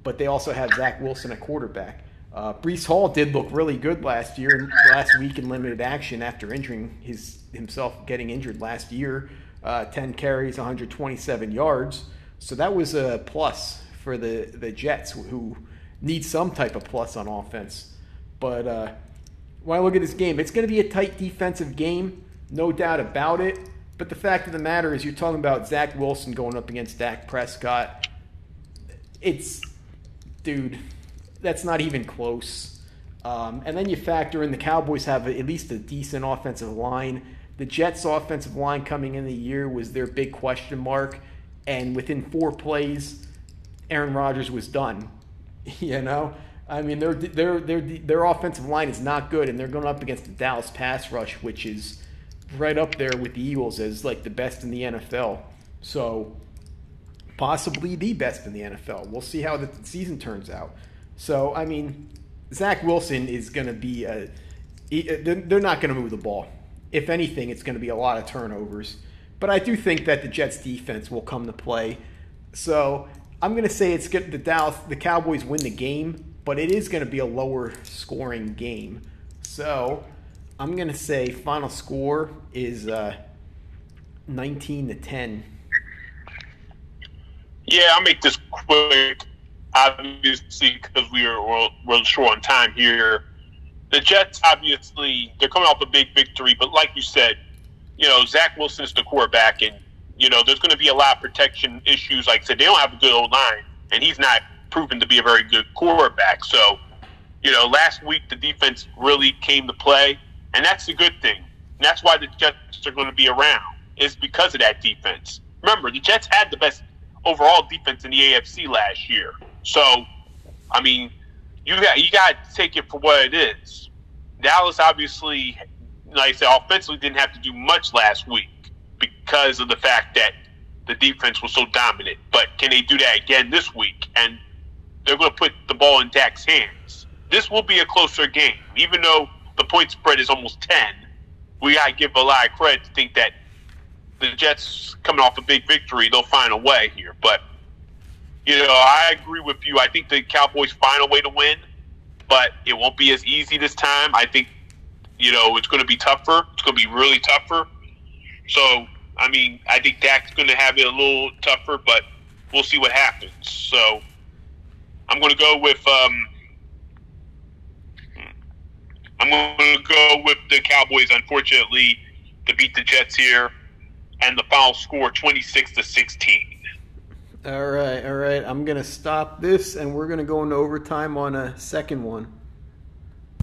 But they also have Zach Wilson at quarterback. Uh, Breece Hall did look really good last year, last week in limited action after injuring his himself, getting injured last year. Uh, 10 carries, 127 yards. So that was a plus for the, the Jets, who need some type of plus on offense. But uh, when I look at this game, it's going to be a tight defensive game, no doubt about it. But the fact of the matter is, you're talking about Zach Wilson going up against Dak Prescott. It's, dude, that's not even close. Um, and then you factor in the Cowboys have at least a decent offensive line. The Jets' offensive line coming in the year was their big question mark. And within four plays, Aaron Rodgers was done. You know, I mean, their their their their offensive line is not good, and they're going up against the Dallas pass rush, which is right up there with the Eagles as like the best in the NFL. So possibly the best in the NFL. We'll see how the season turns out. So I mean, Zach Wilson is going to be a. They're not going to move the ball. If anything, it's going to be a lot of turnovers. But I do think that the Jets defense will come to play. So I'm going to say it's good. The Dallas, the Cowboys win the game, but it is going to be a lower scoring game. So I'm going to say final score is uh, 19 to 10. Yeah, I'll make this quick. Obviously, because we are we're, we're short on time here. The Jets, obviously, they're coming off a big victory, but like you said, you know, Zach Wilson is the quarterback, and you know, there's going to be a lot of protection issues. Like I said, they don't have a good old line, and he's not proven to be a very good quarterback. So, you know, last week the defense really came to play, and that's a good thing. And that's why the Jets are going to be around, is because of that defense. Remember, the Jets had the best overall defense in the AFC last year. So, I mean, you got you got to take it for what it is. Dallas obviously, like I said, offensively didn't have to do much last week because of the fact that the defense was so dominant. But can they do that again this week? And they're going to put the ball in Dak's hands. This will be a closer game, even though the point spread is almost ten. We got to give a lot of credit to think that the Jets coming off a big victory, they'll find a way here. But you know, I agree with you. I think the Cowboys find a way to win, but it won't be as easy this time. I think you know it's going to be tougher. It's going to be really tougher. So I mean, I think Dak's going to have it a little tougher, but we'll see what happens. So I'm going to go with um, I'm going to go with the Cowboys. Unfortunately, to beat the Jets here, and the final score 26 to 16. All right, all right. I'm going to stop this, and we're going to go into overtime on a second one.